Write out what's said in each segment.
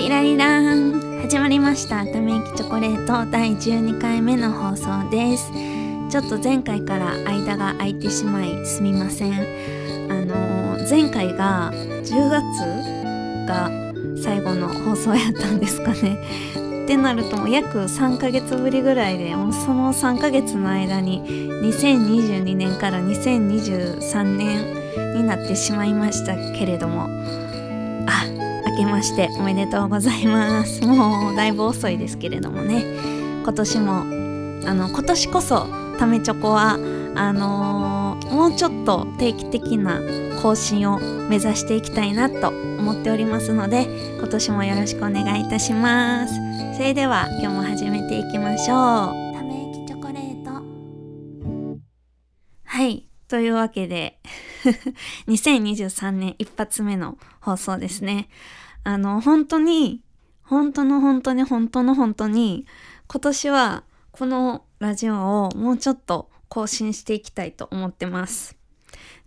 リラリラン。始まりました。ため息チョコレート。第12回目の放送です。ちょっと前回から間が空いてしまいすみません。あのー前回が10月が最後の放送やったんですかね。ってなるともう約3ヶ月ぶりぐらいでもうその3ヶ月の間に2022年から2023年になってしまいましたけれども。明けましておめでとうございます。もうだいぶ遅いですけれどもね。今年もあの今年こそためチョコはあのーもうちょっと定期的な更新を目指していきたいなと思っておりますので今年もよろしくお願いいたします。それでは今日も始めていきましょう。ため息チョコレート。はい。というわけで 2023年一発目の放送ですねあの本当に本当の本当に本当の本当に今年はこのラジオをもうちょっと更新していきたいと思ってます。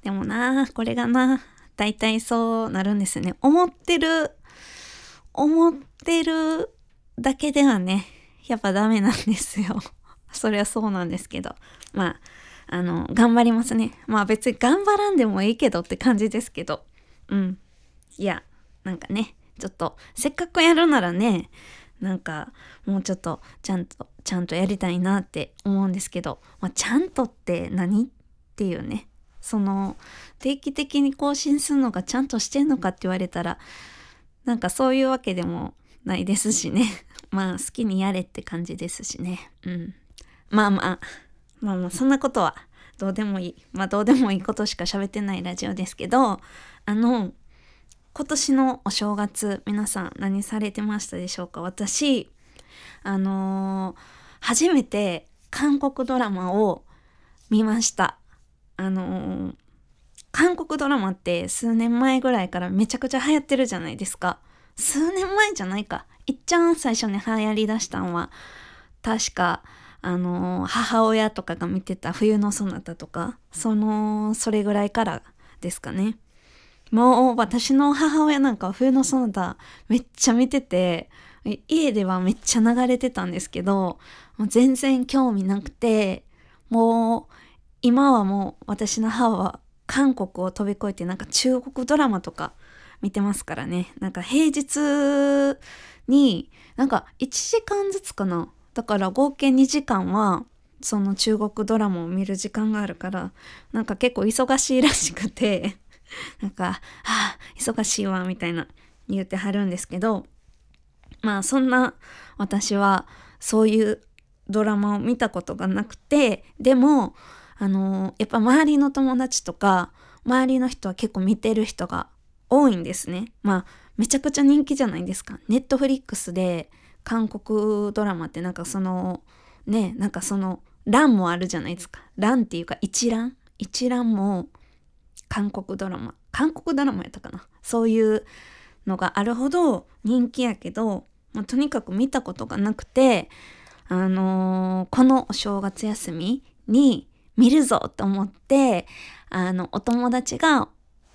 でもなこれがな大体そうなるんですね。思ってる、思ってるだけではね、やっぱダメなんですよ。そりゃそうなんですけど。まあ、あの、頑張りますね。まあ別に頑張らんでもいいけどって感じですけど。うん。いや、なんかね、ちょっと、せっかくやるならね、なんかもうちょっとちゃんとちゃんとやりたいなって思うんですけど、まあ、ちゃんとって何っていうねその定期的に更新するのがちゃんとしてんのかって言われたらなんかそういうわけでもないですしね。まあ好きにやれって感じですしね。うん。まあまあまあまあそんなことはどうでもいい。まあどうでもいいことしか喋ってないラジオですけどあの今年のお正月皆さん何されてましたでしょうか？私あのー初めて韓国ドラマを見ました。あのー韓国ドラマって数年前ぐらいからめちゃくちゃ流行ってるじゃないですか。数年前じゃないか。いっちゃん最初に流行りだしたんは確かあのー母親とかが見てた「冬のそなた」とかそのそれぐらいからですかね。もう私の母親なんか冬のそなためっちゃ見てて家ではめっちゃ流れてたんですけどもう全然興味なくてもう今はもう私の母は韓国を飛び越えてなんか中国ドラマとか見てますからね。なんか平日になんか1時間ずつかな。だから合計2時間はその中国ドラマを見る時間があるからなんか結構忙しいらしくて。なんか「はあ忙しいわ」みたいな言ってはるんですけどまあそんな私はそういうドラマを見たことがなくてでもあのやっぱ周りの友達とか周りの人は結構見てる人が多いんですね。まあめちゃくちゃ人気じゃないですか。ネットフリックスで韓国ドラマってなんかそのねなんかその欄もあるじゃないですか。欄っていうか一覧？一覧も韓国ドラマ韓国ドラマやったかなそういうのがあるほど人気やけど、まあ、とにかく見たことがなくてあのーこのお正月休みに見るぞと思ってあのお友達が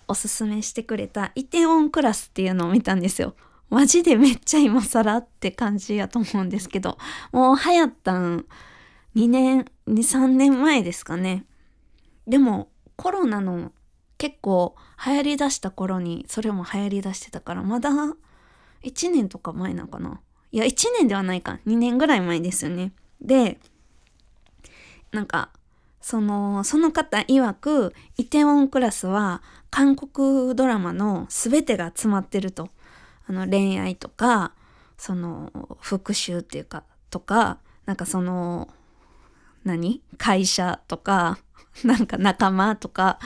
おすすめしてくれたイテウォンクラスっていうのを見たんですよ。マジでめっちゃ今更って感じやと思うんですけどもう流行ったん2年23年前ですかね。でもコロナの結構流行りだした頃にそれも流行りだしてたからまだ1年とか前なんかな。いや1年ではないか。2年ぐらい前ですよね。でなんかそのその方曰くイテウォンクラスは韓国ドラマの全てが詰まってると。あの恋愛とかその復讐っていうかとかなんかその何？会社とか なんか仲間とか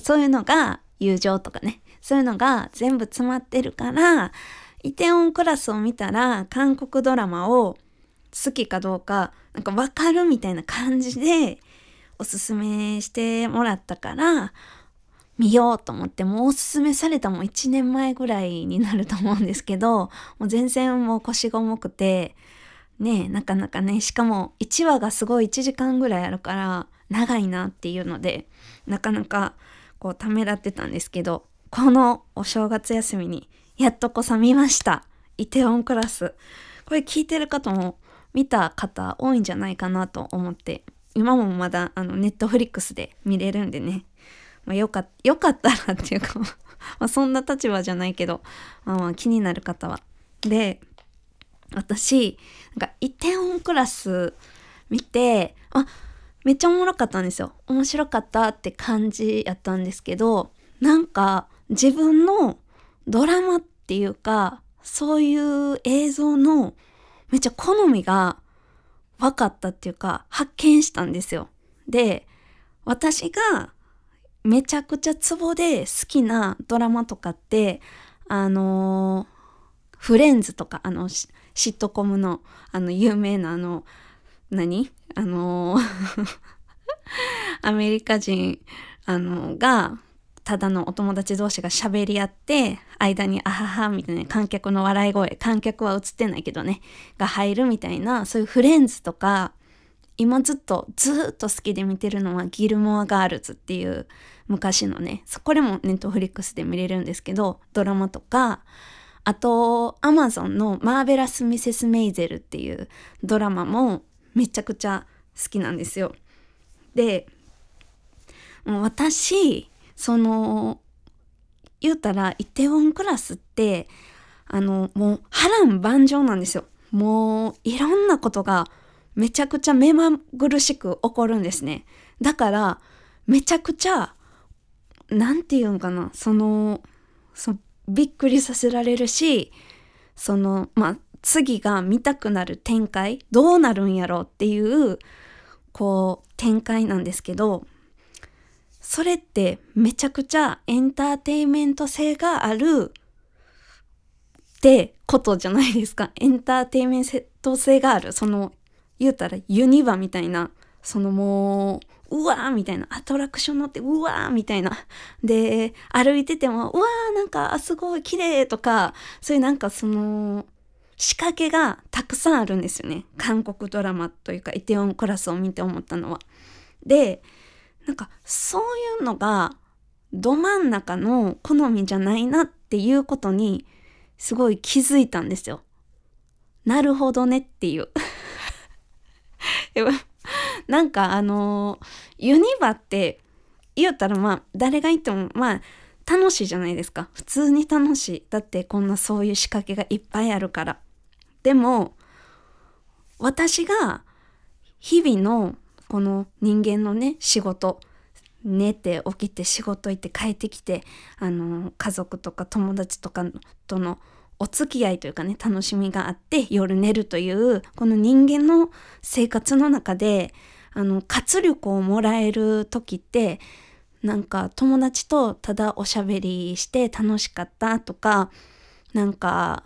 そういうのが友情とかね。そういうのが全部詰まってるからイテウォンクラスを見たら韓国ドラマを好きかどうかなんか分かるみたいな感じでおすすめしてもらったから見ようと思ってもうおすすめされたも1年前ぐらいになると思うんですけどもう全然もう腰が重くてねなかなかねしかも1話がすごい1時間ぐらいあるから長いなっていうのでなかなかこうためらってたんですけどこのお正月休みにやっとこさ見ましたイテウォンクラス。これ聞いてる方も見た方多いんじゃないかなと思って、今もまだあのネットフリックスで見れるんでね、まあ、よかよかったらっていうかまあそんな立場じゃないけど、まあ、まあ気になる方は。で、私、なんかイテウォンクラス見て、あ、めっちゃおもろかったんですよ。面白かったって感じやったんですけど、なんか自分のドラマっていうか、そういう映像のめっちゃ好みが分かったっていうか、発見したんですよ。で、私がめちゃくちゃツボで好きなドラマとかって、あのー、フレンズとか、あの、シットコムの、あの、有名なあの、何？あの アメリカ人、あの、が、ただのお友達同士が喋り合って、間にあははみたいな観客の笑い声、観客は映ってないけどね、が入るみたいな、そういうフレンズとか、今ずっとずっと好きで見てるのはギルモア・ガールズっていう昔のね、これもネットフリックスで見れるんですけど、ドラマとか、あと、アマゾンのマーベラス・ミセス・メイゼルっていうドラマもめちゃくちゃ好きなんですよ。で、私、その、言うたら、イテウォンクラスって、あの、もう波乱万丈なんですよ。もう、いろんなことがめちゃくちゃ目まぐるしく起こるんですね。だから、めちゃくちゃ、なんて言うんかな、その、そびっくりさせられるし、その、まあ、次が見たくなる展開、どうなるんやろうっていう、こう、展開なんですけど、それってめちゃくちゃエンターテインメント性があるってことじゃないですか。エンターテインメント性がある。その、言うたらユニバみたいな、そのもう、うわーみたいな、アトラクション乗って、うわーみたいな。で、歩いてても、うわーなんか、すごい綺麗とか、そういうなんかその、仕掛けがたくさんあるんですよね。韓国ドラマというか、イテオンクラスを見て思ったのは。で、なんかそういうのがど真ん中の好みじゃないなっていうことにすごい気づいたんですよ。なるほどねっていう。なんかあのユニバって言うたらまあ誰が言ってもまあ楽しいじゃないですか。普通に楽しい。だってこんなそういう仕掛けがいっぱいあるから。でも私が日々のこの人間のね仕事寝て起きて仕事行って帰ってきてあの家族とか友達とかとのお付き合いというかね楽しみがあって夜寝るというこの人間の生活の中であの活力をもらえる時ってなんか友達とただおしゃべりして楽しかったとかなんか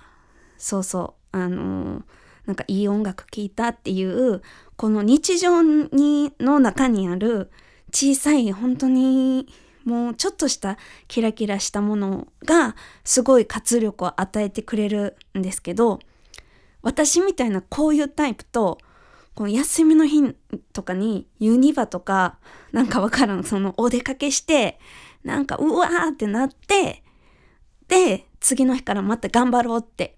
そうそうあのなんかいい音楽聴いたっていうこの日常にの中にある小さい本当にもうちょっとしたキラキラしたものがすごい活力を与えてくれるんですけど私みたいなこういうタイプとこの休みの日とかにユニバとかなんかわからんそのお出かけしてなんかうわーってなってで次の日からまた頑張ろうって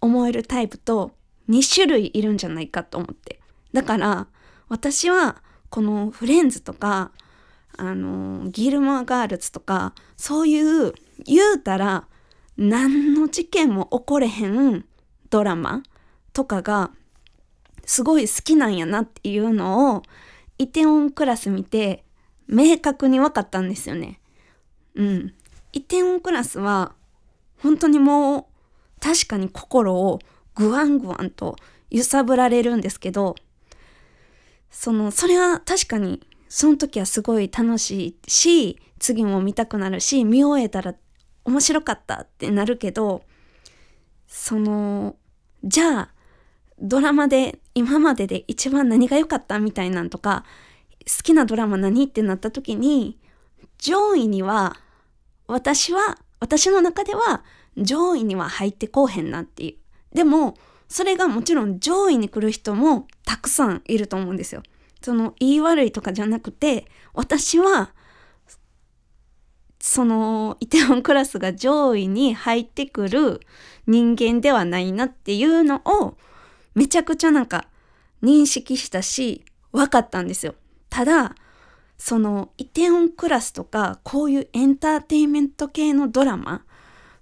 思えるタイプと2種類いるんじゃないかと思って。だから、私は、このフレンズとか、あの、ギルモアガールズとか、そういう、言うたら、何の事件も起これへんドラマとかが、すごい好きなんやなっていうのを、イテオンクラス見て、明確に分かったんですよね。うん。イテオンクラスは、本当にもう、確かに心をグワングワンと揺さぶられるんですけど、その、それは確かに、その時はすごい楽しいし、次も見たくなるし、見終えたら面白かったってなるけど、その、じゃあ、ドラマで今までで一番何が良かったみたいなんとか、好きなドラマ何ってなった時に、上位には、私は、私の中では上位には入ってこうへんなっていう。でも、それがもちろん上位に来る人もたくさんいると思うんですよ。その言い悪いとかじゃなくて、私はそのイテウォンクラスが上位に入ってくる人間ではないなっていうのをめちゃくちゃなんか認識したし分かったんですよ。ただそのイテウォンクラスとかこういうエンターテインメント系のドラマ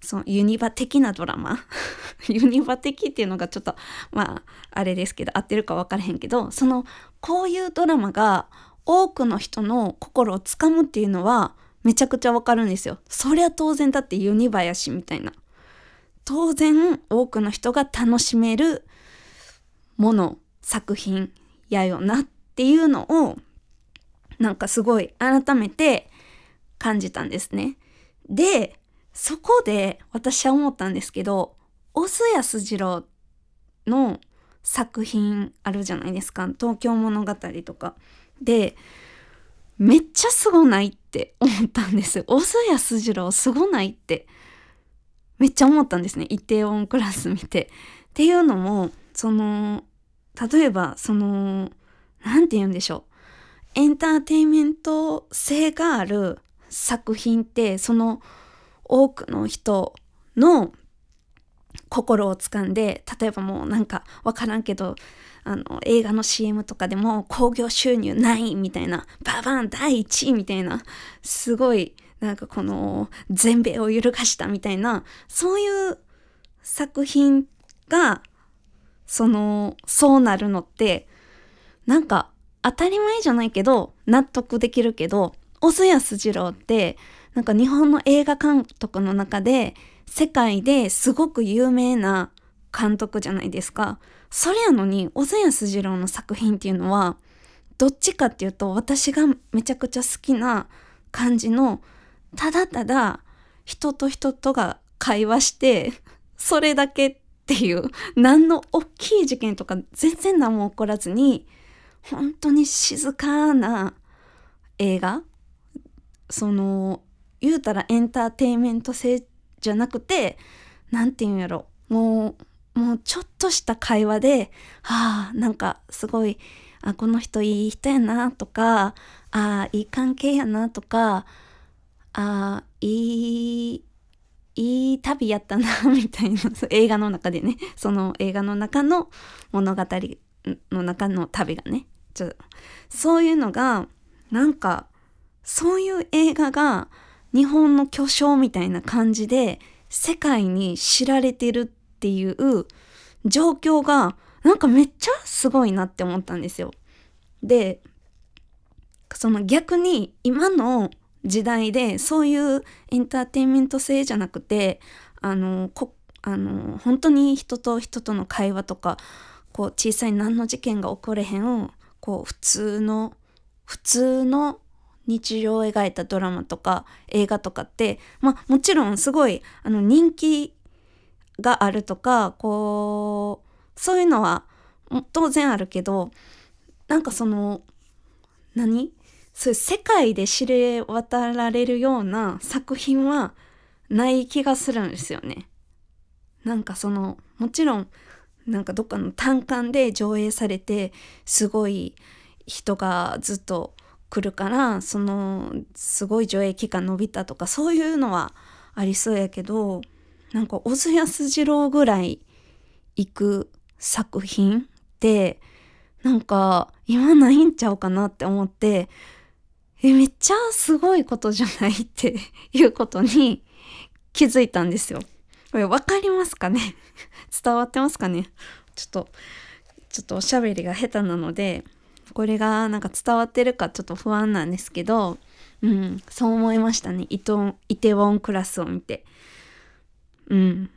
そのユニバ的なドラマ ユニバ的っていうのがちょっとまああれですけど合ってるか分からへんけどそのこういうドラマが多くの人の心をつかむっていうのはめちゃくちゃわかるんですよ。そりゃ当然だってユニバやしみたいな。当然多くの人が楽しめるもの作品やよなっていうのをなんかすごい改めて感じたんですね。でそこで私は思ったんですけど小津安二郎の作品あるじゃないですか東京物語とか。でめっちゃすごないって思ったんです小津安二郎すごないってめっちゃ思ったんですねイテウォンクラス見て。っていうのもその例えばその何て言うんでしょう。エンターテインメント性がある作品ってその多くの人の心をつかんで例えばもうなんか分からんけどあの映画の CM とかでも興行収入ないみたいなババン第1位みたいなすごいなんかこの全米を揺るがしたみたいなそういう作品がそのそうなるのってなんか当たり前じゃないけど納得できるけど小津安二郎ってなんか日本の映画監督の中で世界ですごく有名な監督じゃないですか。それやのに小津安二郎の作品っていうのはどっちかっていうと私がめちゃくちゃ好きな感じのただただ人と人とが会話してそれだけっていう何の大きい事件とか全然何も起こらずに本当に静かな映画？その言うたらエンターテインメント性じゃなくて何て言うんやろ？もうもうちょっとした会話で、はあ、なんかすごい、あ、この人いい人やなとか、ああ、いい関係やなとか、あ、いい、いい旅やったな、みたいな、映画の中でね、その映画の中の物語の中の旅がね、ちょそういうのが、なんか、そういう映画が日本の巨匠みたいな感じで世界に知られてるっていう状況がなんかめっちゃすごいなって思ったんですよ。でその逆に今の時代でそういうエンターテインメント性じゃなくてあのこあの本当に人と人との会話とかこう小さい何の事件が起これへんこう普通の普通の日常を描いたドラマとか映画とかってまあもちろんすごいあの人気があるとかこうそういうのは当然あるけどなんかその何？そういう世界で知れ渡られるような作品はない気がするんですよね。なんかそのもちろんなんかどっかの単館で上映されてすごい人がずっと来るからそのすごい上映期間伸びたとかそういうのはありそうやけどなんか小津安二郎ぐらい行く作品ってなんか今ないんちゃうかなって思ってえめっちゃすごいことじゃないって いうことに気づいたんですよ。これ分かりますかね？伝わってますかね？ちょっとちょっとおしゃべりが下手なのでこれがなんか伝わってるかちょっと不安なんですけどうんそう思いましたねイテウォンクラスを見て。うん。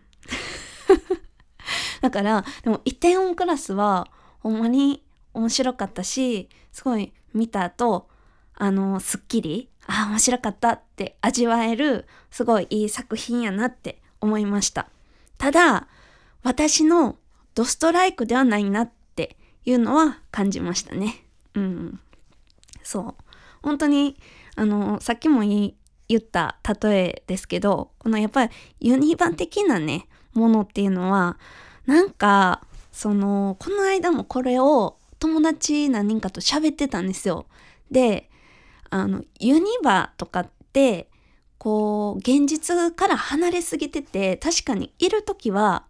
だから、でも、イテウォンクラスは、ほんまに面白かったし、すごい見た後、あの、すっきり、ああ、面白かったって味わえる、すごいいい作品やなって思いました。ただ、私のドストライクではないなっていうのは感じましたね。うん。そう。本当に、あの、さっきも言い言った例えですけど、このやっぱりユニバ的なね、ものっていうのは、なんか、その、この間もこれを友達何人かと喋ってたんですよ。で、あの、ユニバとかって、こう、現実から離れすぎてて、確かにいる時は、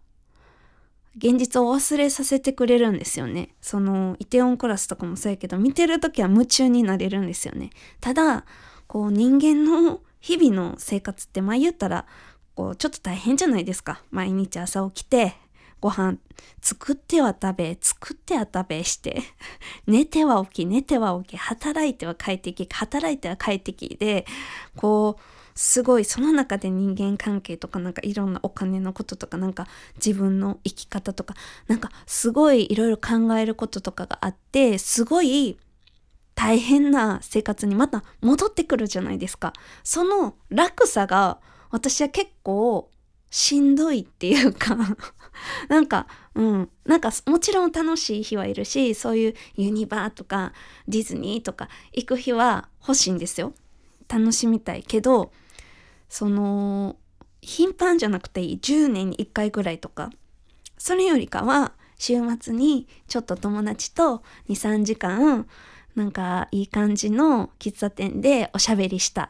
現実を忘れさせてくれるんですよね。その、イテオンクラスとかもそうやけど、見てる時は夢中になれるんですよね。ただ、こう、人間の日々の生活って、まあ言ったら、こう、ちょっと大変じゃないですか。毎日朝起きて、ご飯作っては食べ、作っては食べして、寝ては起き、寝ては起き、働いては快適、働いては快適で、こう、すごいその中で人間関係とかなんかいろんなお金のこととかなんか自分の生き方とかなんかすごいいろいろ考えることとかがあってすごい大変な生活にまた戻ってくるじゃないですか。その楽さが私は結構しんどいっていうか なんか、うん。なんか、もちろん楽しい日はいるし、そういうユニバーとかディズニーとか行く日は欲しいんですよ。楽しみたいけど、その、頻繁じゃなくていい。10年に1回ぐらいとか。それよりかは、週末にちょっと友達と2、3時間、なんかいい感じの喫茶店でおしゃべりしたっ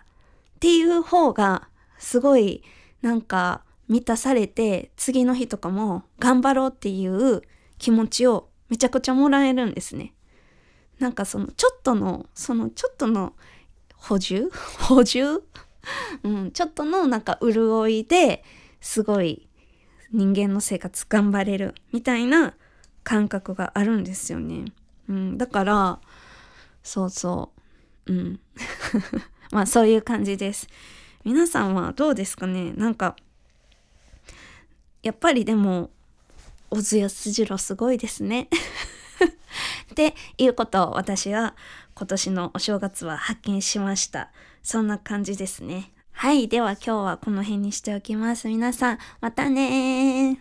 ていう方が、すごい、なんか、満たされて次の日とかも頑張ろうっていう気持ちをめちゃくちゃもらえるんですね。なんかそのちょっとのそのちょっとの補充？補充？うん、ちょっとのなんか潤いですごい人間の生活頑張れるみたいな感覚があるんですよね。うん、だからそうそううん まあそういう感じです。皆さんはどうですかね？なんかやっぱりでも小津安二郎すごいですね。っていうことを私は今年のお正月は発見しました。そんな感じですね。はい。では今日はこの辺にしておきます。皆さん、またね